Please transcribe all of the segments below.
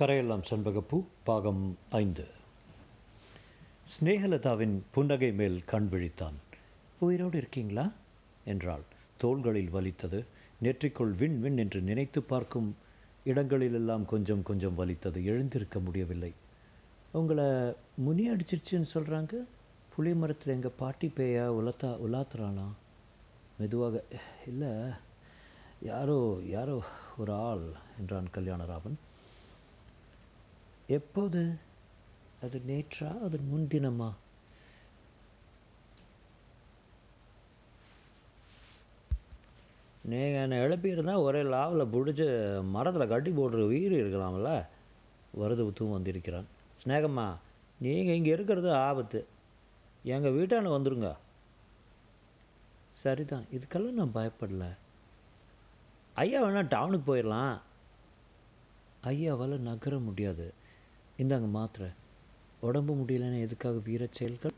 கரையெல்லாம் செண்பகப்பூ பாகம் ஐந்து. ஸ்னேகலதாவின் புன்னகை மேல் கண் விழித்தான். உயிரோடு இருக்கீங்களா? என்றாள். தோள்களில் வலித்தது. நெற்றிக்குள் விண் விண் என்று நினைத்து பார்க்கும் இடங்களிலெல்லாம் கொஞ்சம் கொஞ்சம் வலித்தது. எழுந்திருக்க முடியவில்லை. உங்களை முனி அடிச்சிருச்சுன்னு சொல்கிறாங்க புளி மரத்தில் எங்கள் பாட்டி பேயா உலத்தா உலாத்துறானா மெதுவாக இல்லை யாரோ யாரோ ஒரு ஆள் என்றான் கல்யாணராமன். எப்போது? அது நேற்றா? அது முன்தினமா? நீங்கள் என்னை எழுப்பியிருந்தால் ஒரே லாவில் பிடிச்சி மரத்தில் கட்டி போடுற உயிர் இருக்கலாம்ல. வரது தூம் வந்திருக்கிறான். ஸ்நேகம்மா நீங்கள் இங்கே இருக்கிறது ஆபத்து. எங்கள் வீட்டான வந்துருங்க. சரிதான் இதுக்கெல்லாம் நான் பயப்படல. ஐயா வேணால் டவுனுக்கு போயிடலாம் ஐயாவால் நகர முடியாது. இந்தாங்க மாத்திரை. உடம்பு முடியலன்னு எதுக்காக வீரச் செயல்கள்?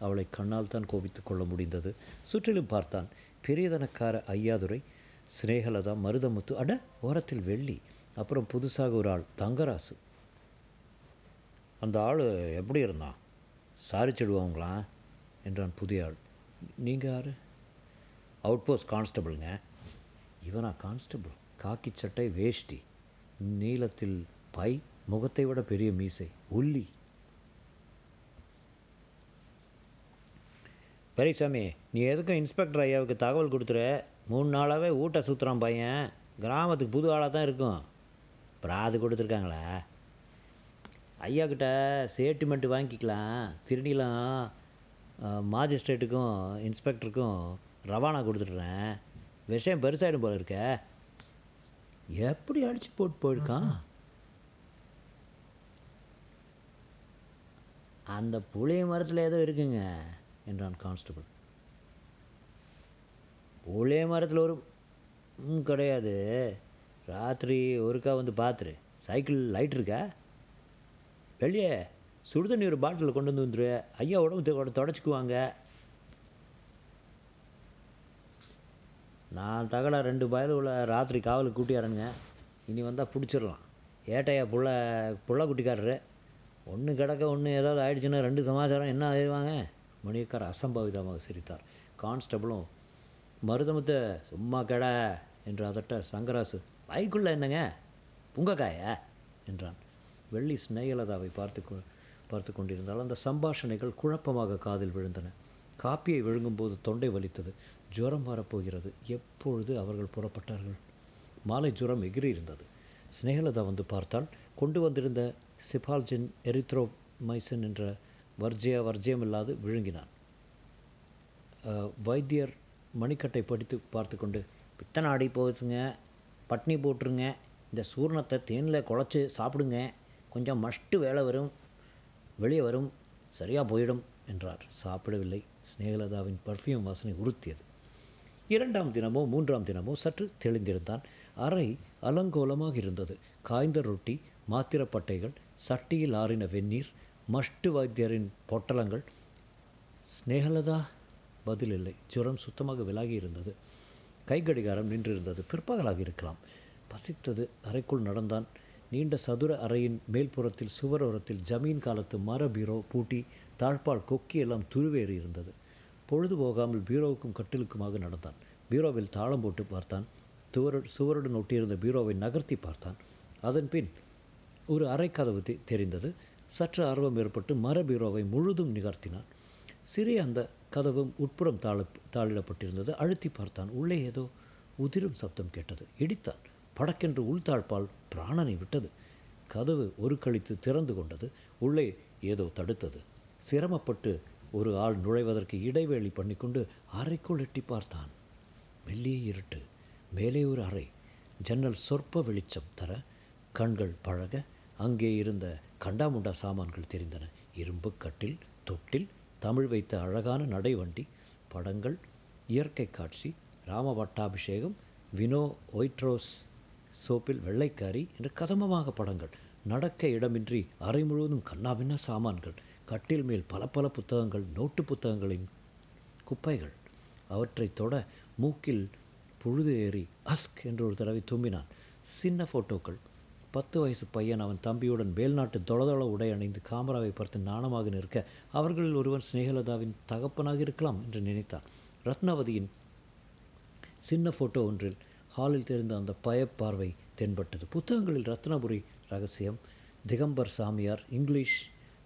அவளை கண்ணால் தான் கோபித்து கொள்ள முடிந்தது. சுற்றிலும் பார்த்தான். பெரியதனக்கார ஐயாதுரை சினேகலதா மருதமுத்து அட ஓரத்தில் வெள்ளி அப்புறம் புதுசாக ஒரு ஆள் தங்கராசு. அந்த ஆள் எப்படி இருந்தான் சாரிச்சிடுவாங்களா என்றான் புதிய ஆள் நீங்கள் யார்? அவுட் போஸ்ட் கான்ஸ்டபிளுங்க. இவனா கான்ஸ்டபிள். காக்கி சட்டை வேஷ்டி. நீளத்தில் பை முகத்தை விட பெரிய மீசை உள்ளி பெரியசாமி நீ எதுக்கும் இன்ஸ்பெக்டர் ஐயாவுக்கு தகவல் கொடுத்துரு மூணு நாளாகவே ஊட்ட சுற்றுறான் பையன். கிராமத்துக்கு புது ஆளாக தான் இருக்கும். பிராது கொடுத்துருக்காங்களா? ஐயா கிட்ட சேட்டிமெண்ட் வாங்கிக்கலாம். திருடிலாம் மாஜிஸ்ட்ரேட்டுக்கும் இன்ஸ்பெக்டருக்கும் ரவானா கொடுத்துட்றேன். விஷயம் பெருசாகிடும் போல இருக்க. எப்படி அடித்து போட்டு போயிருக்கான்? அந்த புளிய மரத்தில் ஏதோ இருக்குங்க என்றான் கான்ஸ்டபிள். புளிய மரத்தில் ஒரு ம் கிடையாது. ராத்திரி ஒருக்கா வந்து பார்த்துரு சைக்கிள் லைட் இருக்கா? வெளியே சுடுதண்ணி ஒரு பாட்டிலில் கொண்டு வந்து வந்துரு. ஐயா உடம்பு தொடச்சிக்குவாங்க. நான் தகடா ரெண்டு பயலுள்ள ராத்திரி காவலுக்கு கூட்டியாரனுங்க. இனி வந்தால் பிடிச்சிடலாம் ஏட்டையா புள்ள புள்ள குட்டிக்காரரு. ஒன்று கிடக்க ஒன்று ஏதாவது ஆயிடுச்சுன்னா ரெண்டு சமாச்சாரம் என்ன ஆயிடுவாங்க மணியக்கார் அசம்பாவிதமாக சிரித்தார். கான்ஸ்டபிளும் மருதமுத்த சும்மா கெட என்று அதட்ட சங்கராசு பைக்குள்ளே என்னங்க? புங்கக்காயா? என்றான். வெள்ளி ஸ்நேகலதாவை பார்த்து கொ பார்த்து கொண்டிருந்தால் அந்த சம்பாஷணைகள் குழப்பமாக காதில் விழுந்தன. காப்பியை விழுங்கும்போது தொண்டை வலித்தது. ஜுரம் வரப்போகிறது. எப்பொழுது அவர்கள் புறப்பட்டார்கள்? மாலை ஜுரம் எகிரி இருந்தது ஸ்னேகலதா வந்து பார்த்தால் கொண்டு வந்திருந்த சிபால்ஜின் எரித்ரோமைசன் என்ற வர்ஜிய வர்ஜியமில்லாது விழுங்கினான். வைத்தியர் மணிக்கட்டை படித்து பார்த்து கொண்டு பித்தனாடி போச்சுங்க பட்னி போட்டுருங்க இந்த சூர்ணத்தை தேனில் குழச்சி சாப்பிடுங்க கொஞ்சம் மஷ்டு வேலை வரும் வெளியே வரும் சரியாக போயிடும் என்றார். சாப்பிடவில்லை. ஸ்னேகலதாவின் பர்ஃப்யூம் வாசனை உறுத்தியது. இரண்டாம் தினமோ மூன்றாம் தினமோ சற்று தெளிந்திருந்தான். அறை அலங்கோலமாக இருந்தது. காய்ந்த ரொட்டி மாத்திரப்பட்டைகள் சட்டியில் ஆறின வெந்நீர் மஷ்டு வைத்தியரின் பொட்டலங்கள். ஸ்னேகலதா? பதில் இல்லை ஜுரம் சுத்தமாக விலகி இருந்தது. கைகடிகாரம் நின்றிருந்தது. பிற்பகலாக இருக்கலாம். பசித்தது. அறைக்குள் நடந்தான். நீண்ட சதுர அறையின் மேல்புறத்தில் சுவரோரத்தில் ஜமீன் காலத்து மர பீரோ பூட்டி தாழ்பால் கொக்கி எல்லாம் துருவேறி இருந்தது. பொழுது போகாமல் பீரோவுக்கும் கட்டிலுக்குமாக நடந்தான். பீரோவில் தாளம் போட்டு பார்த்தான். துவர சுவருடன் ஒட்டியிருந்த பீரோவை நகர்த்தி பார்த்தான். அதன் பின் ஒரு அறை கதவு தெரிந்தது. சற்று ஆர்வம் ஏற்பட்டு மர பீரோவை முழுதும் நிகர்த்தினான். சிறிய அந்த கதவும் உட்புறம் தாழ தாளிடப்பட்டிருந்தது. அழுத்தி பார்த்தான். உள்ளே ஏதோ உதிரும் சப்தம் கேட்டது. இடித்தான். படக்கென்று உள்தாழ்பால் பிராணனை விட்டது. கதவு ஒரு கழித்து திறந்து கொண்டது. உள்ளே ஏதோ தடுத்தது. சிரமப்பட்டு ஒரு ஆள் நுழைவதற்கு இடைவேளி பண்ணிக்கொண்டு அறைக்குள் எட்டி பார்த்தான். மெல்லிய இருட்டு. மேலே ஒரு அறை. ஜன்னல் சொற்ப வெளிச்சம் தர கண்கள் பழக அங்கே இருந்த கண்டாமுண்டா சாமான்கள் தெரிந்தன. இரும்பு கட்டில் தொட்டில் தமிழ் வைத்த அழகான நடைவண்டி படங்கள் இயற்கை காட்சி ராம பட்டாபிஷேகம் வினோ ஒயிட்ரோஸ் சோப்பில் வெள்ளைக்காரி என்று கதமமாக படங்கள் நடக்க இடமின்றி அறை முழுவதும் கண்ணாபின்ன சாமான்கள் கட்டில் மேல் பல பல புத்தகங்கள் நோட்டு புத்தகங்களின் குப்பைகள். அவற்றை தொட மூக்கில் புழுது ஏறி அஸ்க் என்று ஒரு தடவை தும்பினான். சின்ன ஃபோட்டோக்கள் பத்து வயசு பையன் அவன் தம்பியுடன் மேல்நாட்டு தொளதொள உடை அணிந்து காமராவை பார்த்து நாணமாக நிற்க அவர்களில் ஒருவன் சிநேகலதாவின் தகப்பனாக இருக்கலாம் என்று நினைத்தான் ரத்னாவதியின் சின்ன ஃபோட்டோ ஒன்றில் ஹாலில் தெரிந்த அந்த பயப்பார்வை தென்பட்டது. புத்தகங்களில் ரத்னபுரி ரகசியம் திகம்பர் சாமியார் இங்கிலீஷ்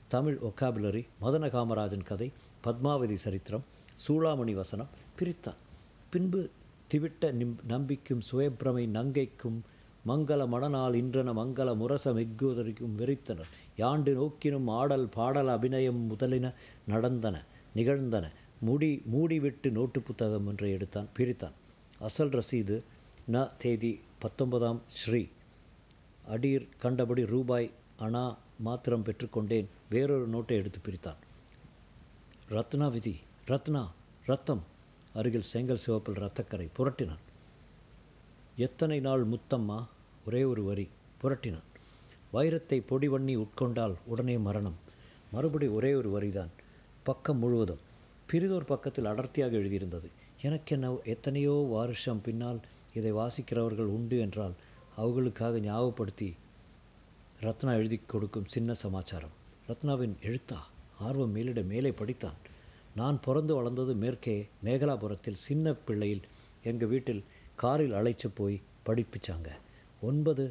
தமிழ் ஒக்காபுலரி மதன காமராஜன் கதை பத்மாவதி சரித்திரம் சூளாமணி வசனம் பிரித்தான் பின்பு திவிட்ட நிம் நம்பிக்கும் சுயப்பிரமை நங்கைக்கும் மங்கள மணநாள் இன்றன மங்கள முரச மெக்குவதற்கும் வெறித்தனர். யாண்டு நோக்கினும் ஆடல் பாடல் அபிநயம் முதலின நடந்தன நிகழ்ந்தன. முடி மூடிவிட்டு நோட்டு புத்தகம் என்று எடுத்தான் பிரித்தான். அசல் ரசீது ந தேதி பத்தொன்பதாம் ஸ்ரீ. அடீர் கண்டபடி ரூபாய் அணா மாத்திரம் பெற்றுக்கொண்டேன். வேறொரு நோட்டை எடுத்து பிரித்தான். ரத்னா விதி ரத்னா ரத்தம். அருகில் செங்கல் சிவப்பில் ரத்தக்கரை புரட்டினான். எத்தனை நாள் முத்தம்மா? ஒரே ஒரு வரி புரட்டினான். வைரத்தை பொடி பண்ணி உட்கொண்டால் உடனே மரணம். மறுபடி ஒரே ஒரு வரிதான் பக்கம் முழுவதும். பிரிதோர் பக்கத்தில் அடர்த்தியாக எழுதியிருந்தது. எனக்கென்ன எத்தனையோ வருஷம் பின்னால் இதை வாசிக்கிறவர்கள் உண்டு என்றால் அவர்களுக்காக ஞாபகப்படுத்தி ரத்னா எழுதி கொடுக்கும் சின்ன சமாச்சாரம். ரத்னாவின் எழுத்தா? ஆர்வம் மேலிட மேலே படித்தான். நான் பிறந்து வளர்ந்தது மேற்கே மேகலாபுரத்தில் சின்ன பிள்ளையில் எங்கள் வீட்டில் காரில் அழைச்சி போய் படிப்பிச்சாங்க. ஒன்பது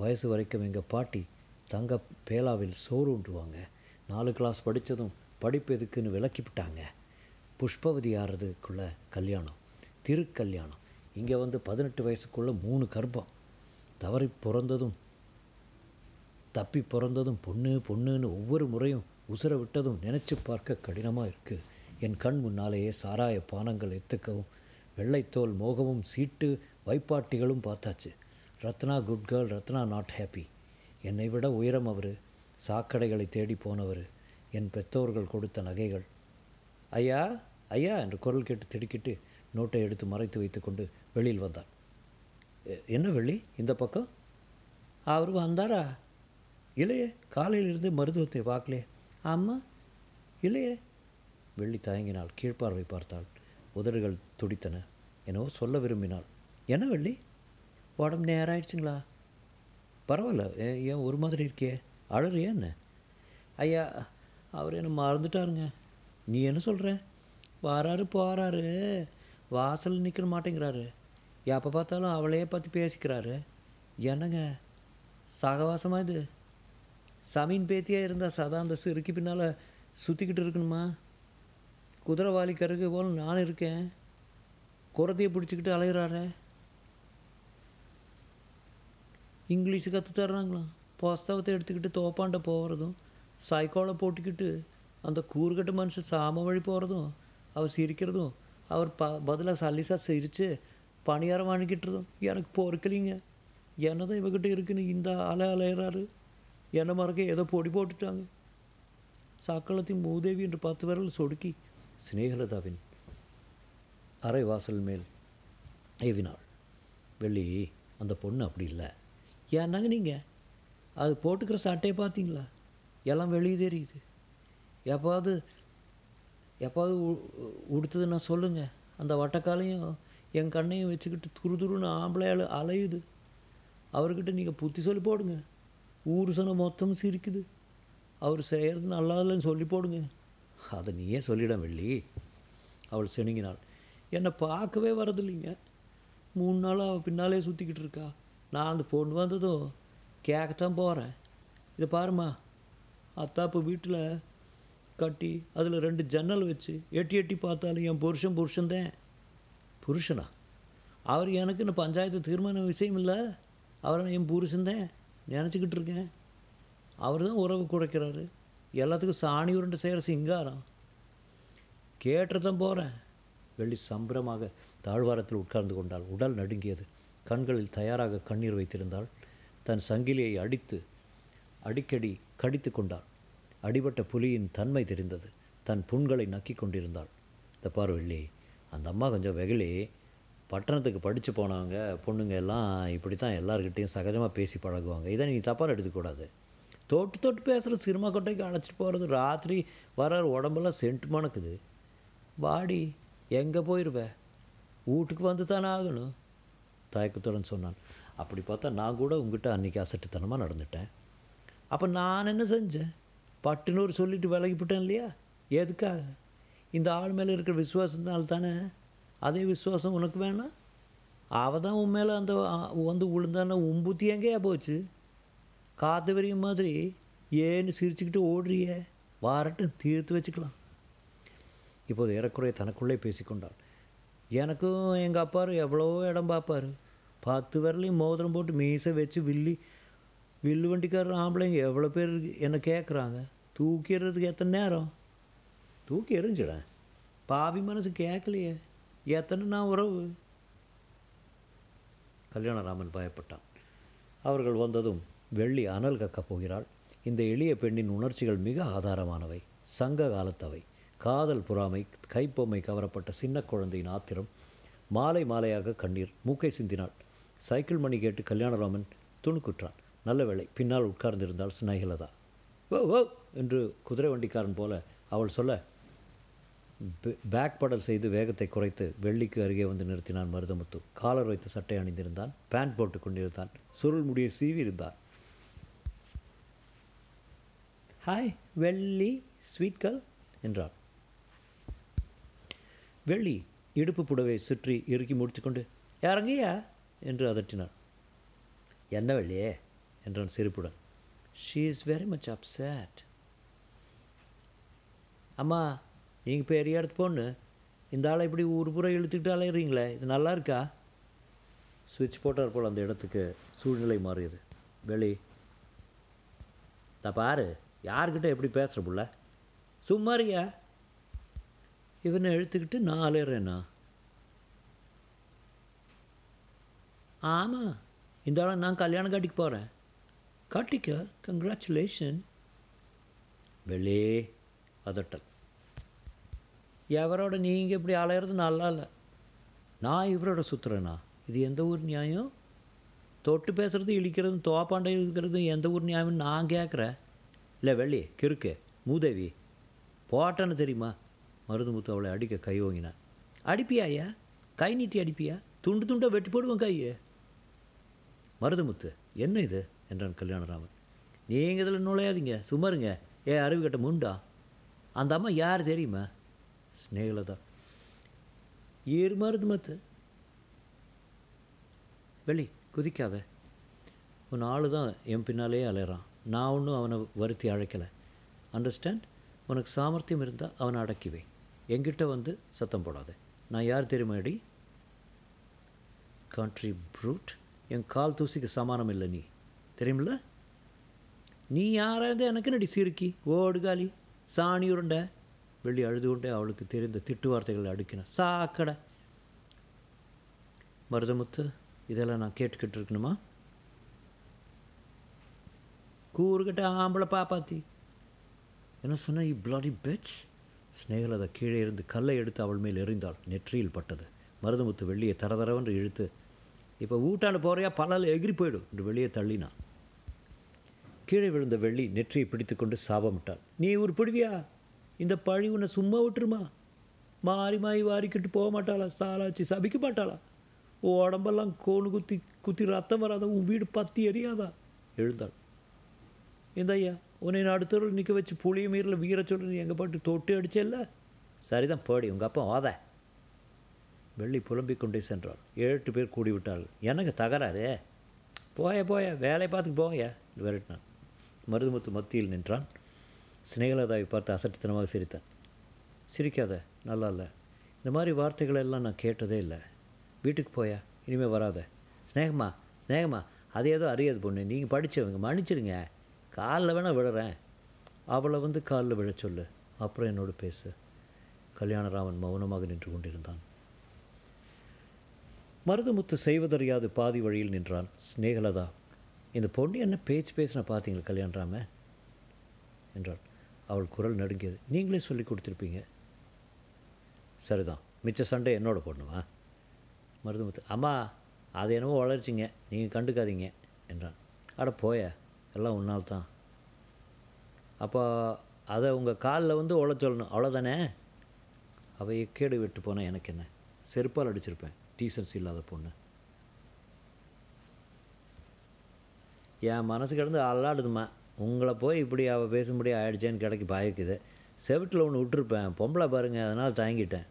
வயசு வரைக்கும் எங்கள் பாட்டி தங்க பேலாவில் சோறு உண்டுவாங்க நாலு கிளாஸ் படித்ததும் படிப்பு எதுக்குன்னு விளக்கிவிட்டாங்க. புஷ்பவதி ஆறதுக்குள்ளே கல்யாணம் திருக்கல்யாணம். இங்கே வந்து பதினெட்டு வயசுக்குள்ளே மூணு கர்ப்பம். தவறி பிறந்ததும் தப்பி பிறந்ததும் பொண்ணு பொண்ணுன்னு ஒவ்வொரு முறையும் உசுர விட்டதும் நினச்சி பார்க்க கடினமாக இருக்குது என் கண் முன்னாலேயே சாராய பானங்கள் எத்துக்கவும் வெள்ளைத்தோல் மோகமும் சீட்டு வைப்பாட்டிகளும் பார்த்தாச்சு. Ratna good girl Ratna not happy என்னை விட உயரம் அவர் சாக்கடைகளை தேடி போனவர் என் பெற்றோர்கள் கொடுத்த நகைகள். ஐயா ஐயா என்று குரல் கேட்டு திடுக்கிட்டு நோட்டை எடுத்து மறைத்து வைத்துக்கொண்டு வெளியில் வந்தான். என்ன வெள்ளி இந்த பக்கம்? அவர் வந்தாரா? இல்லையே காலையிலிருந்து மருத்துவத்தை பார்க்கலையே. ஆமாம் இல்லையே. வெள்ளி தயங்கினாள் கீழ்ப்பார்வை பார்த்தாள். உதடுகள் துடித்தன. எனவோ சொல்ல விரும்பினாள். என்ன வெள்ளி? உடம்பு நேரம் ஆயிடுச்சுங்களா பரவாயில்ல. ஏ- ஏன் ஒரு மாதிரி இருக்கே அழறியா என்ன? ஐயா அவர் என்ன மறந்துட்டாருங்க. நீ என்ன சொல்கிற வாராரு போகிறாரு வாசல் நிற்க மாட்டேங்கிறாரு. எப்போ பார்த்தாலும் அவளையே பார்த்து பேசிக்கிறாரு. என்னங்க? சகவாசமாக இது? சமீன் பேத்தியாக இருந்தால் சதா அந்த சிறுக்கி பின்னால் சுற்றிக்கிட்டு இருக்கணுமா? குதிரைவாலி கருக்கு போல் நான் இருக்கேன். குரத்தையை பிடிச்சிக்கிட்டு அலையிறாரே. இங்கிலீஷு கற்று தர்றாங்களாம் புஸ்தகத்தை எடுத்துக்கிட்டு தோப்பாண்ட போகிறதும் சைக்கோலை போட்டுக்கிட்டு அந்த கூறுகட்ட மனுஷன் சாம வழி போகிறதும் அவர் சிரிக்கிறதும் அவர் ப பதிலாக சல்லிசாக சிரித்து பணியாரம் வாங்கிக்கிட்டுறதும் எனக்கு பொறுக்கலிங்க. என்னதான் இவகிட்ட இருக்குன்னு இந்த அலை அலையிறாரு? என்ன மறக்க ஏதோ பொடி போட்டுட்டாங்க. சாக்களத்தின் மூதேவி என்று பத்து விரல் சொடுக்கி சிநேகலதாவின் அரை வாசல் மேல் ஏவினாள். வெள்ளி அந்த பொண்ணு அப்படி இல்லை. ஏன்னாங்க நீங்கள் அது போட்டுக்கிற சட்டையை பார்த்தீங்களா? எல்லாம் வெளியே தெரியுது. எப்பாவது எப்பாவது உ- உடுத்தது நான் சொல்லுங்கள் அந்த வட்டக்காலையும் என் கண்ணையும் வச்சுக்கிட்டு துரு துருன்னு ஆம்பளையால் அலையுது. அவர்கிட்ட நீங்கள் புத்தி சொல்லி போடுங்க. ஊர் சொன்ன மொத்தம் சிரிக்குது. அவர் செய்கிறது நல்லா இல்லைன்னு சொல்லி போடுங்க. அதை நீயே சொல்லிட வெள்ளி. அவள் செணுங்கினாள் என்னை பார்க்கவே வரதில்லைங்க மூணு நாளாக அவள் பின்னாலே சுற்றிக்கிட்டு இருக்கா. நான் அந்த பொண்ணு வந்ததும் கேட்கத்தான் போகிறேன் இதை பாரும்மா அத்தாப்பு வீட்டில் கட்டி அதில் ரெண்டு ஜன்னல் வச்சு எட்டி எட்டி பார்த்தாலும் என் புருஷன் புருஷன்தான். புருஷனா? அவர் எனக்கு இந்த பஞ்சாயத்து தீர்மான விஷயம் இல்லை. அவரை என் புருஷன்தான். நினச்சிக்கிட்டு இருக்கேன். அவர் தான் உறவு குறைக்கிறாரு. எல்லாத்துக்கும் சாணி உருண்டை செய்கிற சிங்காரம். கேட்டு தான் போகிறேன் வெள்ளி சம்பரமாக தாழ்வாரத்தில் உட்கார்ந்து கொண்டாள் உடல் நடுங்கியது. கண்களில் தயாராக கண்ணீர் வைத்திருந்தாள். தன் சங்கிலியை அடித்து அடிக்கடி கடித்து கொண்டாள். அடிபட்ட புலியின் தன்மை தெரிந்தது. தன் புண்களை நக்கிக் கொண்டிருந்தாள். இந்த பார்வெள்ளி அந்த அம்மா கொஞ்சம் வெகுளி. பட்டணத்துக்கு படித்து போனவங்க பொண்ணுங்க எல்லாம் இப்படி தான் எல்லாருக்கிட்டேயும் சகஜமாக பேசி பழகுவாங்க. இதை நீ தப்பாக எடுத்துக்கூடாது தொட்டு தொட்டு பேசுகிற சினிமா கொட்டைக்கு அழைச்சிட்டு போகிறது ராத்திரி வர உடம்பெல்லாம் சென்ட் மணக்குது. வாடி எங்கே போயிடுவ வீட்டுக்கு வந்து தானே ஆகணும். தயக்கத்துடன் சொன்னான் அப்படி பார்த்தா நான் கூட உங்ககிட்ட அன்றைக்கி அசட்டுத்தனமாக நடந்துட்டேன். அப்போ நான் என்ன செஞ்சேன்? பட்டுனூர் சொல்லிட்டு விலகிவிட்டேன் இல்லையா? எதுக்காக? இந்த ஆள் மேலே இருக்கிற விசுவாசத்தினால தானே? அதே விசுவாசம் உனக்கு வேணாம். அவள் தான் உன் மேலே அந்த வந்து விழுந்தான உன் புத்தி எங்கேயா போச்சு? காத்து வரையும் மாதிரி ஏன்னு சிரிச்சுக்கிட்டு ஓடுறியே. வாரட்டும் தீர்த்து வச்சுக்கலாம். இப்போது ஏறக்குறைய தனக்குள்ளே பேசிக்கொண்டாள் எனக்கும் எங்கள் அப்பாரு எவ்வளோ இடம் பார்ப்பாரு. பத்து விரலையும் மோதிரம் போட்டு மீசை வச்சு வில்லி வில்லு வண்டிக்காரர் ஆம்பளைங்க எவ்வளோ பேர் என்ன கேட்குறாங்க தூக்கி எறிறதுக்கு எத்தனை நேரம் தூக்கி எறிஞ்சிடேன் பாவி மனசு கேட்கலையே எத்தனை நான் உறவு கல்யாணராமன் பயப்பட்டான் அவர்கள் வந்ததும் வெள்ளி அனல் கக்கப் போகிறாள் இந்த எளிய பெண்ணின் உணர்ச்சிகள் மிக ஆதாரமானவை சங்க காலத்தவை காதல் புறாமை கைப்பொம்மை கவரப்பட்ட சின்ன குழந்தையின் ஆத்திரம் மாலை மாலையாக கண்ணீர் மூக்கை சிந்தினாள் சைக்கிள் மணி கேட்டு கல்யாணராமன் துணுக்குற்றான். நல்ல வேளை பின்னால் உட்கார்ந்திருந்தாள் ஸ்நேகிலதா ஓ ஓ என்று குதிரை வண்டிக்காரன் போல அவள் சொல்ல பேக் படல் செய்து வேகத்தை குறைத்து வெள்ளிக்கு அருகே வந்து நிறுத்தினான் மருதமுத்து. காலர் வைத்து சட்டை அணிந்திருந்தான். பேண்ட் போட்டு கொண்டிருந்தான். சுருள் முடியை சீவி இருந்தார் ஹாய் வெள்ளி ஸ்வீட் கேர்ள் என்றார் வெள்ளி இடுப்பு புடவை சுற்றி இறுக்கி முடித்துக்கொண்டு இறங்கியா என்று அதட்டினார் என்ன வெள்ளியே என்றான் சிரிப்புடன். She is very much upset அம்மா நீங்கள் பெரிய இடத்து பொண்ணு இந்த ஆளை இப்படி ஊர் பூரா இழுத்துக்கிட்டு அலையிறீங்களே இது நல்லா இருக்கா? சுவிட்ச் போட்டார் போல் அந்த இடத்துக்கு. சூழ்நிலை மாறியது. வெளி. நான் பாரு யார்கிட்ட எப்படி பேசுகிற புள்ள? சும்மாரியா இவனை இழுத்துக்கிட்டு நான் அலையிறேண்ணா ஆமாம் இந்த வாரம் நான் கல்யாணம் காட்டிக்கு போகிறேன் கட்டிக்க கங்க்ராச்சுலேஷன் வெளியே அதட்டல் எவரோட நீங்கள் இப்படி அலையிறது நல்லா இல்லை. நான் இவரோட சுற்றுறேண்ணா இது எந்த ஊர் நியாயம்? தொட்டு பேசுகிறது இழிக்கிறதும் தோப்பாண்டை இருக்கிறதும் எந்த ஊர் நியாயம்னு நான் கேட்குறேன் இல்லை வெள்ளி கிறுக்கு மூதேவி. போட்டேன்னு தெரியுமா? மருதுமுத்து அவளை அடிக்க கை ஓங்கினான். அடிப்பியா ஐயா? கை நீட்டி அடிப்பியா? துண்டு துண்டை வெட்டி போடுவோம் கையை. மருதமுத்து என்ன இது? என்றான் கல்யாணராமன். நீங்கள் இதில் நுழையாதீங்க சும்மா இருங்க ஏ அருவி கட்ட முண்டா? அந்த அம்மா யார் தெரியுமா? ஸ்னேகலதா. ஏறு மருதமுத்து வெளி குதிக்காத. உன் ஆளு தான் என் பின்னாலே அலையிறான். நான் ஒன்றும் அவனை வருத்தி அழைக்கலை. அண்டர்ஸ்டாண்ட் உனக்கு சாமர்த்தியம் இருந்தால் அவனை அடக்கிவேன் என்கிட்ட வந்து சத்தம் போடாத. நான் யார் தெரியுமாடி கண்ட்ரி ப்ரூட் என் கால் தூசிக்கு சமானம் இல்லை நீ. தெரியுமில்ல? நீ யாராவது எனக்கு நடி சிறுக்கி ஓடுகாலி சாணி உருண்டை. வெள்ளி அழுது கொண்டே அவளுக்கு தெரிந்த திட்டு வார்த்தைகளை அடுக்கினான் சாக்கடை மருதமுத்து இதெல்லாம் நான் கேட்டுக்கிட்டு இருக்கணுமா? கூறுகிட்ட ஆம்பளை பாப்பாத்தி. என்ன சொன்ன இ பிளாடி பெச் ஸ்னேகலதா கீழே இருந்து கல்லை எடுத்து அவள் மேல் எறிந்தாள். நெற்றியில் பட்டது. மருதமுத்து வெள்ளியை தரதரவென்று இழுத்து இப்போ ஊட்டாண்டு போகிறையா பல்லால் எகிரி போயிடும் என்று வெளியே தள்ளினான். கீழே விழுந்த வெள்ளி நெற்றியை பிடித்துக்கொண்டு சாபமிட்டான் நீ ஒரு பிடிவியா? இந்த பழி உன்னை சும்மா விட்டுருமா? மாறி மாறி வாரிக்கிட்டு போக மாட்டாளா? சாலாச்சு சபிக்க மாட்டாளா? உன் உடம்பெல்லாம் கோணு குத்தி குத்தி ரத்தம் வராத உன் வீடு பத்தி எரியாதா? எழுந்தாள். இந்த ஐயா உன்னை நான் அடுத்தவர்கள் நிற்க வச்சு புளிய மீறில் வீர சொல்லி நீ எங்கள் பாட்டு தொட்டு அடிச்சல்ல? சரிதான் போடி உங்கள் அப்பா ஓத வெள்ளி புலம்பிக் கொண்டே சென்றாள் ஏழு பேர் கூடிவிட்டாள். எனக்கு தகராறே? போய போய வேலையை பார்த்துக்கு போங்கயா விரட்டினான். மருதுமுத்து மத்தியில் நின்றான். சினேகலதாவை பார்த்து அசட்டுத்தனமாக சிரித்தான். சிரிக்காத நல்லா இல்லை. இந்த மாதிரி வார்த்தைகளெல்லாம் நான் கேட்டதே இல்லை. வீட்டுக்கு போயா? இனிமேல் வராத. ஸ்னேகமா ஸ்னேகமா அது ஏதோ அறியாது பொண்ணு. நீங்கள் படித்தவங்க மன்னிச்சிடுங்க. காலில் வேணால் விழுறேன் அவளை வந்து காலில் விழ சொல்லு. அப்புறம் என்னோடு பேசு. கல்யாணராமன் மௌனமாக நின்று கொண்டிருந்தான். மருதுமுத்து செய்வதறியாது பாதி வழியில் நின்றான் ஸ்நேகலதா இந்த பொண்ணு என்ன பேச்சு பேசின பார்த்தீங்களா கல்யாணராம என்றாள். அவள் குரல் நடுங்கியது. நீங்களே சொல்லி கொடுத்துருப்பீங்க. சரிதான் மிச்ச சண்டை என்னோட பொண்ணுவா? மருதுமுத்து அம்மா அது என்னவோ வளர்ச்சிங்க. நீங்கள் கண்டுக்காதீங்க. என்றான். அட போய எல்லாம் உன்னால் தான். அப்போ அதை உங்கள் காலில் வந்து உழ சொல்லணும் அவ்வளோதானே அவை கேடு விட்டு போனால் எனக்கு என்ன? செருப்பால் அடிச்சிருப்பேன். டீசர்ஸ் இல்லாத பொண்ணு. என் மனசு கிடந்து அல்லாடுதும்மா உங்களை போய் இப்படி அவள் பேசும்படி ஆயிடுச்சேன்னு கிடைக்கு பயக்குது. செவிட்டில் ஒன்று விட்டுருப்பேன். பொம்பளை பாருங்கள் அதனால் தயங்கிட்டேன்.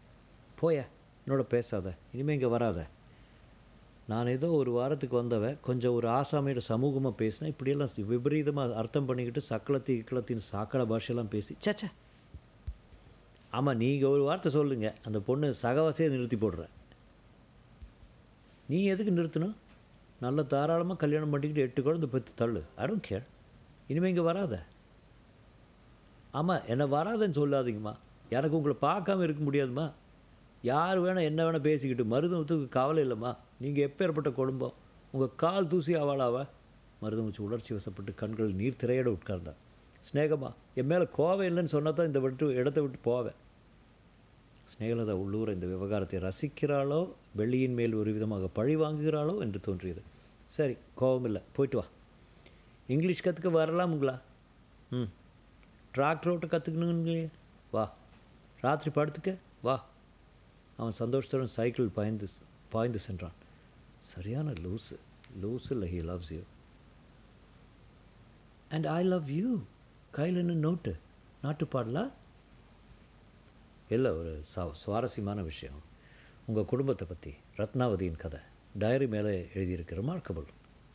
போயா என்னோட பேசாத. இனிமேல் இங்கே வராத. நான் ஏதோ ஒரு வாரத்துக்கு வந்தவ கொஞ்சம் ஒரு ஆசாமியோட சமூகமாக பேசினேன் இப்படியெல்லாம் விபரீதமாக அர்த்தம் பண்ணிக்கிட்டு சக்களத்தி இக்களத்தின் சாக்கடை பாஷையெல்லாம் பேசி சேச்சே ஆமாம் நீங்கள் ஒரு வார்த்தை சொல்லுங்கள் அந்த பொண்ணு சகவாசையை நிறுத்தி போடுறேன். நீ எதுக்கு நிறுத்தணும் நல்ல தாராளமாக கல்யாணம் பண்ணிக்கிட்டு எட்டு குழந்தை பத்து தள்ளு. I கேள் இனிமேல் இங்கே வராத. ஆமாம் என்னை வராதன்னு சொல்லாதீங்கம்மா. எனக்கு உங்களை பார்க்காம இருக்க முடியாதும்மா. யார் வேணால் என்ன வேணால் பேசிக்கிட்டு மருதமுத்துக்கு கவலை இல்லைம்மா. நீங்கள் எப்பேற்பட்ட குடும்பம்? உங்கள் கால் தூசி ஆவாளாவா மருதமுச்சு உணர்ச்சி வசப்பட்டு கண்கள் நீர் திரையிட உட்கார்ந்தான் ஸ்நேகமா என் மேலே கோவம் இல்லைன்னு சொன்னால் தான் இந்த விட்டு இடத்த விட்டு போவேன். ஸ்நேகலதா உள்ளூர் இந்த விவகாரத்தை ரசிக்கிறாளோ வெள்ளியின் மேல் ஒரு விதமாக பழி வாங்குகிறாளோ என்று தோன்றியது. சரி கோபம் இல்லை போயிட்டு வா. இங்கிலீஷ் கற்றுக்க வரலாமுங்களா ம். டிராக்டர் ஓட்ட கற்றுக்கணுங்களே வா. ராத்திரி படுத்துக்க. வா. அவன் சந்தோஷத்துடன் சைக்கிள் பாய்ந்து பாய்ந்து சென்றான். சரியான லூஸு லூஸ் இல்லை he loves you and I love you கையில் என்ன நோட்டு நாட்டு பாடலா இல்லை ஒரு சா சுவாரஸ்யமான விஷயம். உங்கள் குடும்பத்தை பற்றி ரத்னாவதியின் கதை. டைரி மேலே எழுதியிருக்கு ரிமார்க்கபிள்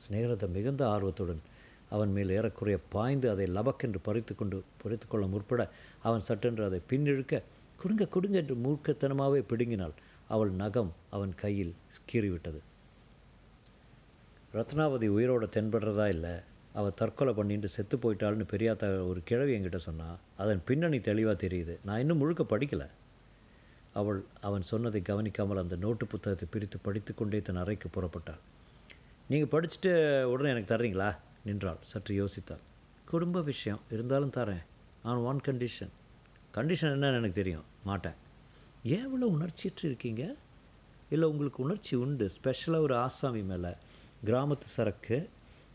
ஸ்நேகரத்தை மிகுந்த ஆர்வத்துடன் அவன் மேல் ஏறக்குறைய பாய்ந்து அதை லபக்கென்று பறித்து கொண்டு பறித்து கொள்ள முற்பட அவன் சட்டென்று அதை பின்னிழுக்க குடுங்க குடுங்க என்று மூர்க்கத்தனமாகவே பிடுங்கினாள். அவள் நகம் அவன் கையில் கீறிவிட்டது. ரத்னாவதி உயிரோட தென்படுறதா இல்லை? அவள் தற்கொலை பண்ணிட்டு செத்து போயிட்டாள்னு பெரியாத்தா ஒரு கிழவி என்கிட்ட சொன்னா அதன் பின்னணி தெளிவாக தெரியுது. நான் இன்னும் முழுக்க படிக்கலை. அவள் அவன் சொன்னதை கவனிக்காமல் அந்த நோட்டு புத்தகத்தை பிரித்து படித்து கொண்டே தன் அறைக்கு புறப்பட்டாள். நீங்கள் படிச்சுட்டு உடனே எனக்கு தர்றீங்களா? நின்றாள். சற்று யோசித்தாள். குடும்ப விஷயம். இருந்தாலும் தரேன். ஆன் ஒன் கண்டிஷன் கண்டிஷன் என்னன்னு எனக்கு தெரியும். மாட்டேன். ஏன் இவ்வளோ உணர்ச்சியற்று இருக்கீங்க? இல்லை உங்களுக்கு உணர்ச்சி உண்டு. ஸ்பெஷலாக ஒரு ஆசாமி மேலே கிராமத்து சரக்கு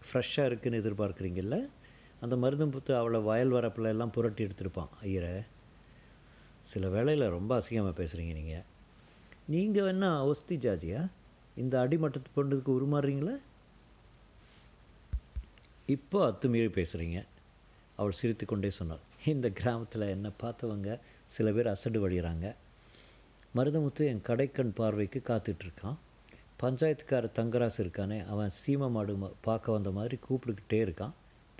ஃப்ரெஷ்ஷாக இருக்குதுன்னு எதிர்பார்க்குறீங்கல்ல அந்த மருதம் புத்து அவளை வயல் வரப்பில் எல்லாம் புரட்டி எடுத்திருப்பான் ஐயரை. சில வேளையில் ரொம்ப அசிங்கமாக பேசுகிறீங்க நீங்கள் நீங்கள் வேணா ஒஸ்தி ஜாஜியா இந்த அடிமட்டத்து பொண்ணுக்கு உருமாறுறீங்களா? இப்போ அத்துமீறி பேசுகிறீங்க அவள் சிரித்துக்கொண்டே சொன்னாள். இந்த கிராமத்தில் என்னை பார்த்தவங்க சில பேர் அசடு வழிகிறாங்க மருதமுத்து என் கடைக்கண் பார்வைக்கு காத்துட்ருக்கான் பஞ்சாயத்துக்கார தங்கராசு இருக்கானே அவன் சீம மாடு பார்க்க வந்த மாதிரி கூப்பிட்டுக்கிட்டே இருக்கான்.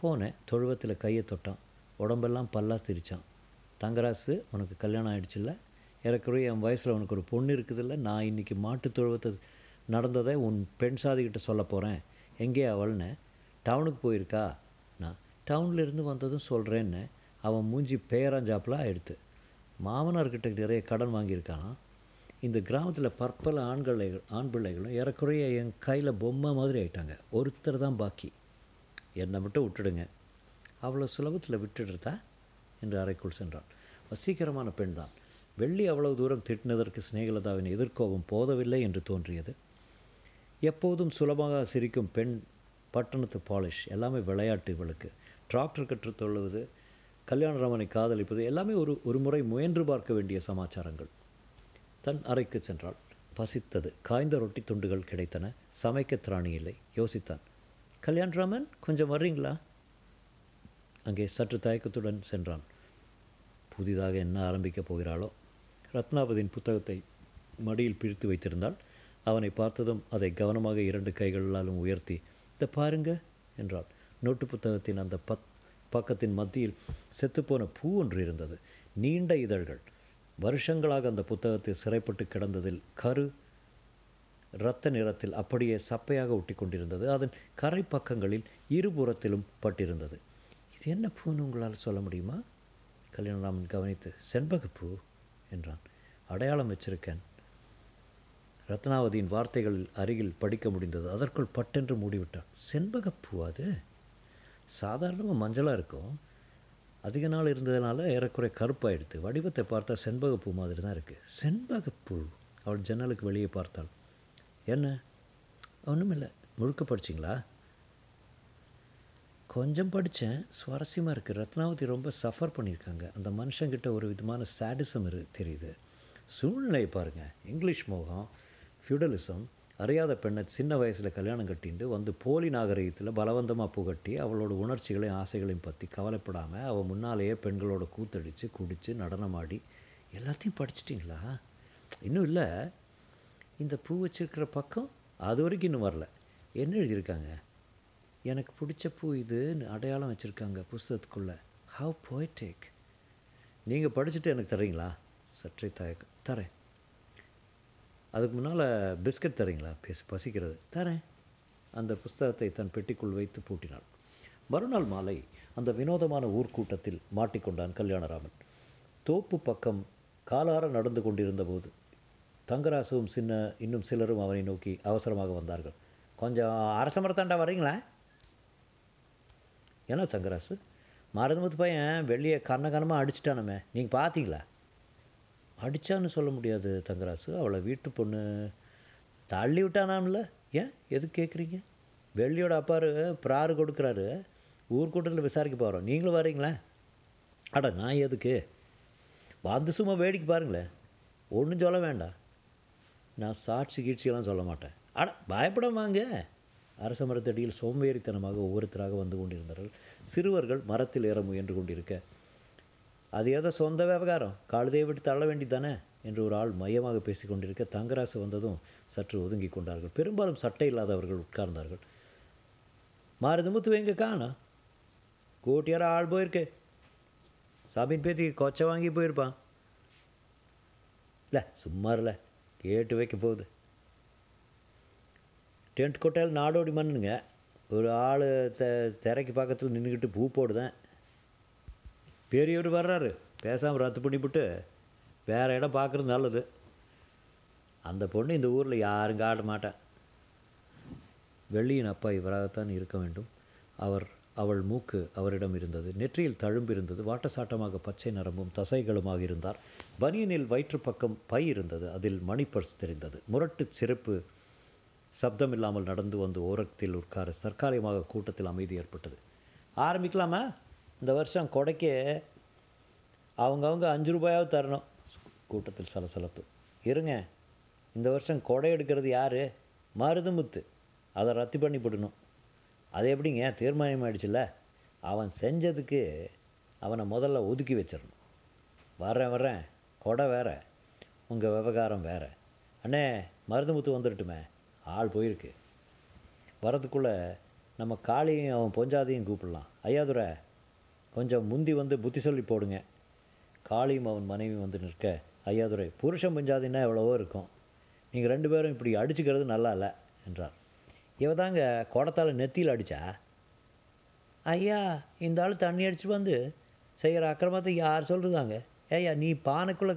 போனேன் தொழுவத்தில் கையை தொட்டான். உடம்பெல்லாம் பல்லாக திரிச்சான். தங்கராசு உனக்கு கல்யாணம் ஆகிடுச்சில்ல ஏறக்குறைய என் வயசில் உனக்கு ஒரு பொண்ணு இருக்குதுல்ல? நான் இன்றைக்கி மாட்டு தொழுவத்தை நடந்ததை உன் பெண் சாதிக்கிட்ட சொல்ல போகிறேன் எங்கே அவள்னு? டவுனுக்கு போயிருக்கா? நான் டவுன்லேருந்து வந்ததும் சொல்கிறேன்னு அவன் மூஞ்சி பேராஞ்சாப்பில் ஆயிடுத்து மாமனார்கிட்ட நிறைய கடன் வாங்கியிருக்கானா இந்த கிராமத்தில் பற்பல ஆண்களை ஆண் பிள்ளைகளும் ஏறக்குறைய என் கையில் பொம்மை மாதிரி ஆயிட்டாங்க. ஒருத்தர் தான் பாக்கி. என்னை மட்டும் விட்டுடுங்க. அவ்வளோ சுலபத்தில் விட்டுடுறதா? என்று அறைக்குள் சென்றான். வசீகரமான பெண் தான். வெள்ளி அவ்வளவு தூரம் திட்டினதற்கு சிநேகலதாவின் எதிர்கோபம் போதவில்லை என்று தோன்றியது. எப்போதும் சுலபமாக சிரிக்கும் பெண் பட்டணத்து பாலிஷ் எல்லாமே விளையாட்டு இவளுக்கு. டிராக்டர் கற்றுத் தொழுவது கல்யாணராமனை காதலிப்பது எல்லாமே ஒரு ஒரு முறை முயன்று பார்க்க வேண்டிய சமாச்சாரங்கள். தன் அறைக்கு சென்றாள். பசித்தது. காய்ந்த ரொட்டி துண்டுகள் கிடைத்தன. சமைக்க திராணி இல்லை யோசித்தான் கல்யாண்ராமன் கொஞ்சம் வர்றீங்களா? அங்கே சற்று தயக்கத்துடன் சென்றான். புதிதாக என்ன ஆரம்பிக்கப் போகிறாளோ? ரத்னாபதியின் புத்தகத்தை மடியில் பிரித்து வைத்திருந்தாள். அவனை பார்த்ததும் அதை கவனமாக இரண்டு கைகளாலும் உயர்த்தி இதை பாருங்க என்றாள். நோட்டு புத்தகத்தின் அந்த பத் பக்கத்தின் மத்தியில் செத்துப்போன பூ ஒன்று இருந்தது. நீண்ட இதழ்கள். வருஷங்களாக அந்த புத்தகத்தில் சிறைப்பட்டு கிடந்ததில் கரு இரத்த நிறத்தில் அப்படியே சப்பையாக ஒட்டி கொண்டிருந்தது அதன் கரை பக்கங்களில் இருபுறத்திலும் பட்டிருந்தது. இது என்ன பூன்னு உங்களால் சொல்ல முடியுமா? கல்யாணராமன் கவனித்து செண்பகப்பூ என்றான். அடையாளம் வச்சிருக்கேன். ரத்னாவதியின் வார்த்தைகளில் அருகில் படிக்க முடிந்தது. அதற்குள் பட்டென்று மூடிவிட்டான். செண்பகப்பூ அது? சாதாரணமாக மஞ்சளாக இருக்கும். அதிக நாள் இருந்ததுனால ஏறக்குறை கருப்பாயிடுது வடிவத்தை பார்த்தா செண்பகப்பூ மாதிரி தான் இருக்குது செண்பகப்பூ அவள் ஜன்னலுக்கு வெளியே பார்த்தாள். என்ன? ஒன்றுமில்லை முழுக்க படிச்சிங்களா? கொஞ்சம் படித்தேன் சுவாரஸ்யமாக இருக்குது ரத்னாவதி ரொம்ப சஃபர் பண்ணியிருக்காங்க. அந்த மனுஷங்கிட்ட ஒரு விதமான சாடிசம் இரு தெரியுது. சூழ்நிலையை பாருங்கள் இங்கிலீஷ் மோகம் ஃபியூடலிசம் அறியாத பெண்ணை சின்ன வயசில் கல்யாணம் கட்டிட்டு வந்து போலி நாகரிகத்தில் பலவந்தமாக புகட்டி அவளோட உணர்ச்சிகளையும் ஆசைகளையும் பற்றி கவலைப்படாமல் அவள் முன்னாலேயே பெண்களோட கூத்தடித்து குடித்து நடனமாடி எல்லாத்தையும் படிச்சிட்டிங்களா? இன்னும் இல்லை. இந்த பூ வச்சுருக்கிற பக்கம் அது வரைக்கும் இன்னும் வரல. என்ன எழுதியிருக்காங்க? எனக்கு பிடிச்ச பூ இதுன்னு அடையாளம் வச்சுருக்காங்க புஸ்தகத்துக்குள்ளே. ஹவ் போய்டேக் நீங்கள் படிச்சுட்டு எனக்கு தரீங்களா சற்றே தயக்கம். தரேன். அதுக்கு முன்னால் பிஸ்கட் தரீங்களா பேசி பசிக்கிறது. தரேன் அந்த புஸ்தகத்தை தன் பெட்டிக்குள் வைத்து பூட்டினாள். மறுநாள் மாலை அந்த வினோதமான ஊர்க்கூட்டத்தில் மாட்டிக்கொண்டான் கல்யாணராமன். தோப்பு பக்கம் காலார நடந்து கொண்டிருந்தபோது தங்கராசுவும் சின்ன இன்னும் சிலரும் அவனை நோக்கி அவசரமாக வந்தார்கள். கொஞ்சம் அரச மரத்தாண்டா வரீங்களா என்ன தங்கராசு? மருதுமுத்து பையன் வெளியே கண்ண அடிச்சிட்டானுமே. நீங்கள் பார்த்தீங்களா அடித்தான்னு சொல்ல முடியாது தங்கராசு. அவளை வீட்டு பொண்ணு தள்ளி விட்டானாம்ல? ஏன்? எது கேட்குறீங்க வெள்ளியோட அப்பாரு பிராறு கொடுக்குறாரு. ஊர்க்கூட்டத்தில் விசாரிக்க போகிறோம் நீங்களும் வரீங்களா? அட நான் எதுக்கு? வந்து சும்மா வேடிக்கை பாருங்களேன். ஒன்றும் சொல்ல வேண்டாம். நான் சாட்சி கீட்சியெல்லாம் சொல்ல மாட்டேன். அட பயப்படாமாங்க அரச மரத்தடியில் சோம்பேறித்தனமாக ஒவ்வொருத்தராக வந்து கொண்டிருந்தார்கள். சிறுவர்கள் மரத்தில் ஏற முயன்று கொண்டிருக்க அது ஏதோ சொந்த விவகாரம். காழுதையை விட்டு தள்ள வேண்டிதானே என்று ஒரு ஆள் மையமாக பேசிக்கொண்டிருக்க தங்கராசு வந்ததும் சற்று ஒதுங்கி கொண்டார்கள். பெரும்பாலும் சட்டை இல்லாதவர்கள் உட்கார்ந்தார்கள். மாறுது முத்து எங்கே காணா கோட்டியார ஆள் போயிருக்கு. சாபின் பேத்தி கொச்சை வாங்கி போயிருப்பான். இல்லை சும்மா இல்லை கேட்டு வைக்க போகுது. டென்ட் கொட்டையில் நாடோடி மண்ணுங்க. ஒரு ஆள் த திரைக்கு பக்கத்தில் நின்றுக்கிட்டு பூ போடுதேன். பெரியவர் வர்றாரு. பேசாமல் ரத்து பண்ணிவிட்டு வேறு இடம் பார்க்குறது நல்லது. அந்த பொண்ணு இந்த ஊரில் யாரும் காட்ட மாட்டேன் வெள்ளியின் அப்பா இவராகத்தான் இருக்க வேண்டும். அவர் அவள் மூக்கு அவரிடம் இருந்தது. நெற்றியில் தழும்பு இருந்தது. வாட்டசாட்டமாக பச்சை நரம்பும் தசைகளுமாக இருந்தார். பனியனில் வயிற்று பக்கம் பை இருந்தது. அதில் மணிப்பர்ஸ் தெரிந்தது. முரட்டு சிறப்பு சப்தமில்லாமல் நடந்து வந்து ஓரத்தில் உட்கார தற்காலிகமாக கூட்டத்தில் அமைதி ஏற்பட்டது. ஆரம்பிக்கலாமா? இந்த வருஷம் கொடைக்கு அவங்கவுங்க அஞ்சு ரூபாயாவது தரணும். கூட்டத்தில் சலசலப்பு. இருங்க இந்த வருஷம் கொடை எடுக்கிறது யார்? மருதுமுத்து. அதை ரத்து பண்ணி போடணும் அது எப்படிங்க? தீர்மானம் ஆயிடுச்சுல்ல அவன் செஞ்சதுக்கு அவனை முதல்ல ஒதுக்கி வச்சிடணும். வர்றேன் வர்றேன். கொடை வேற. உங்கள் விவகாரம் வேறு. அண்ணே மருதுமுத்து வந்துடட்டுமே. ஆள் போயிருக்கு. வரதுக்குள்ளே நம்ம காளியும் அவன் பொஞ்சாதையும் கூப்பிடலாம். ஐயாதுரை கொஞ்சம் முந்தி வந்து புத்தி சொல்லி போடுங்க. காளியும் அவன் மனைவி வந்து நிற்க ஐயாதுரை புருஷன் பஞ்சாதின்னா எவ்வளவோ இருக்கும். நீங்கள் ரெண்டு பேரும் இப்படி அடிச்சுக்கிறது நல்லா இல்லை என்றார். இவ தாங்க குடத்தால் நெத்தியில் அடித்தா ஐயா இந்த ஆள் தண்ணி அடிச்சுட்டு வந்து செய்கிற அக்கிரமத்தை யார் சொல்கிறதாங்க ஏய்யா நீ பானைக்குள்ளே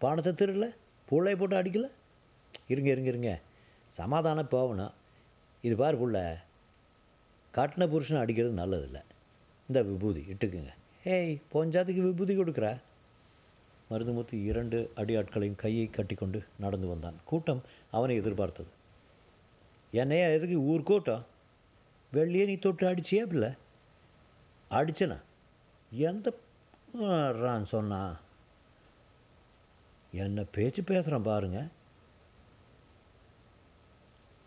பானத்தை திருடல? புள்ளைய போட்டு அடிக்கல? இருங்க இருங்க இருங்க. சமாதானம் போகணும். இது பார் புள்ள கட்டின புருஷனை அடிக்கிறது நல்லதில்லை. இந்த விபூதி இட்டுக்குங்க. ஏய் பொஞ்சாத்துக்கு விபூதி கொடுக்குற? மருதுமுத்து இரண்டு அடியாட்களையும் கையை கட்டிக்கொண்டு நடந்து வந்தான். கூட்டம் அவனை எதிர்பார்த்தது. என்னையா எதுக்கு ஊர் கூட்டம்? வெளியே நீ தொட்டு அடிச்சியா பிள்ளை? அடிச்சனா? எந்த ரான் சொன்னா? என்ன பேச்சு பேசுகிறான் பாருங்க.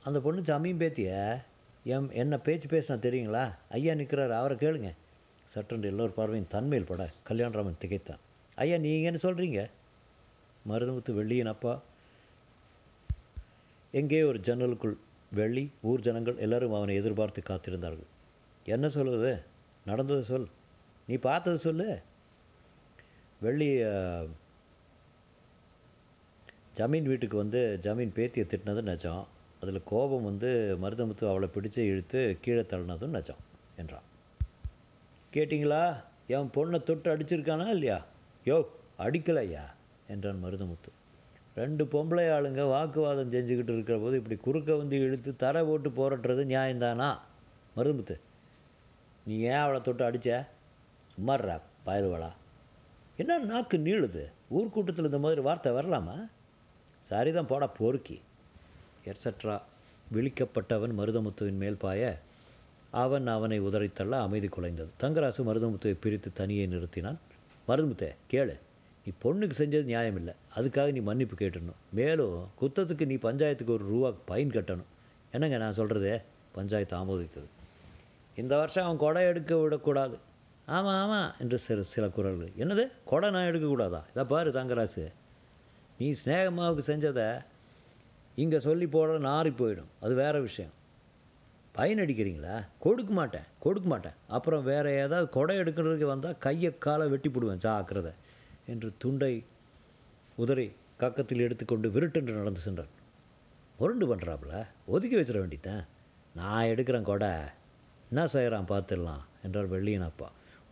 அந்த பொண்ணு ஜமீன் பேத்திய? எம் என்ன பேச்சு பேசினா தெரியுங்களா? ஐயா நிற்கிறாரு அவரை கேளுங்க. சட்டென்று எல்லோர் பார்வையும் தன்மையில் பட கல்யாணராமன் திகைத்தான். ஐயா நீங்கள் என்ன சொல்கிறீங்க மருதமுத்து வெள்ளியின் அப்பா. எங்கே ஒரு ஜன்னலுக்குள் வெள்ளி ஊர் ஜனங்கள் எல்லோரும் அவனை எதிர்பார்த்து காத்திருந்தார்கள். என்ன சொல்லுது? நடந்தது சொல். நீ பார்த்தது சொல்லு. வெள்ளி ஜமீன் வீட்டுக்கு வந்து ஜமீன் பேத்தியை திட்டினது நிஜம். அதில் கோபம் வந்து மருதமுத்து அவளை பிடிச்சி இழுத்து கீழே தள்ளினதும் நிஜம் என்றான். கேட்டிங்களா? என் பொண்ணை தொட்டு அடிச்சிருக்கானா இல்லையா? யோ அடிக்கலையா? என்றான் மருதமுத்து. ரெண்டு பொம்பளை ஆளுங்க வாக்குவாதம் செஞ்சுக்கிட்டு இருக்கிற போது இப்படி குறுக்க வந்து இழுத்து தரை போட்டு போராட்டுறது நியாயம்தானா? மருதமுத்து நீ ஏன் அவளை தொட்டு அடிச்ச? சும்மாடுறா பயலுவளா என்ன நாக்கு நீளுது? ஊர்க்கூட்டத்தில் இந்த மாதிரி வார்த்தை வரலாமா? சரிதான் போடா பொறுக்கி. எட்ஸட்ரா விழிக்கப்பட்டவன் மருதமுத்துவின் மேல் பாய அவன் அவனை உதறித்தள்ள அமைதி குலைந்தது. தங்கராசு மருதமுத்துவை பிரித்து தனியே நிறுத்தினான். மருதமுத்தே கேளு நீ பொண்ணுக்கு செஞ்சது நியாயம் இல்லை அதுக்காக நீ மன்னிப்பு கேட்டுடணும். மேலும் குத்தத்துக்கு நீ பஞ்சாயத்துக்கு ஒரு ரூபா பயன் கட்டணும். என்னங்க நான் சொல்கிறதே பஞ்சாயத்து ஆமோதித்தது. இந்த வருஷம் அவன் கொடை எடுக்க விடக்கூடாது. ஆமாம் ஆமாம் என்று சில சில குரல்கள். என்னது? கொடை நான் எடுக்கக்கூடாதா? இதை பாரு தங்கராசு. நீ ஸ்நேகமாவுக்கு செஞ்சதை இங்கே சொல்லி போட நாரி போயிடும். அது வேறு விஷயம். ஐன் அடிக்கிறீங்களா கொடுக்க மாட்டேன் கொடுக்க மாட்டேன். அப்புறம் வேறு ஏதாவது கொடை எடுக்கிறதுக்கு வந்தால் கையை காலை வெட்டி போடுவேன் ஜாக்கிரதை என்று துண்டை உதறி கக்கத்தில் எடுத்துக்கொண்டு விருட்டென்று நடந்து சென்றார் முரண்டு பண்ணுறாப்புல ஒதுக்கி வச்சிட வேண்டித்தான் நான் எடுக்கிறேன் கொடை என்ன செய்கிறான் பார்த்துடலாம் என்றார் வெள்ளியன் அப்பா.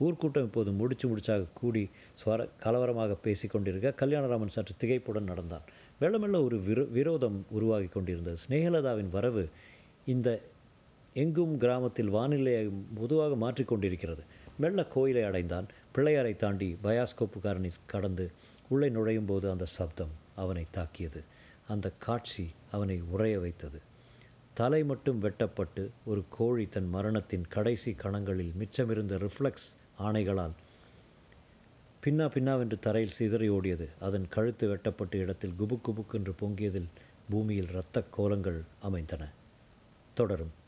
ஊர்க்கூட்டம் இப்போது முடிச்சு முடிச்சாக கூடி சுவர கலவரமாக பேசி கொண்டிருக்க கல்யாணராமன் சற்று திகைப்புடன் நடந்தான். மெல்ல மெல்ல ஒரு விரோ விரோதம் உருவாகி கொண்டிருந்தது. ஸ்னேகலதாவின் வரவு இந்த எங்கும் கிராமத்தில் வானிலையை பொதுவாக மாற்றிக்கொண்டிருக்கிறது. மெல்ல கோயிலை அடைந்தான். பிள்ளையாரை தாண்டி பயாஸ்கோப்புக்காரனை கடந்து உள்ளே நுழையும் போது அந்த சப்தம் அவனை தாக்கியது. அந்த காட்சி அவனை உறைய வைத்தது. தலை மட்டும் வெட்டப்பட்டு ஒரு கோழி தன் மரணத்தின் கடைசி கணங்களில் மிச்சமிருந்த ரிஃப்ளெக்ஸ் ஆணைகளால் பின்னா பின்னாவென்று தரையில் சிதறி ஓடியது. அதன் கழுத்து வெட்டப்பட்ட இடத்தில் குபுக் குபுக் என்று பொங்கியதில் பூமியில் இரத்த கோலங்கள் அமைந்தன. தொடரும்.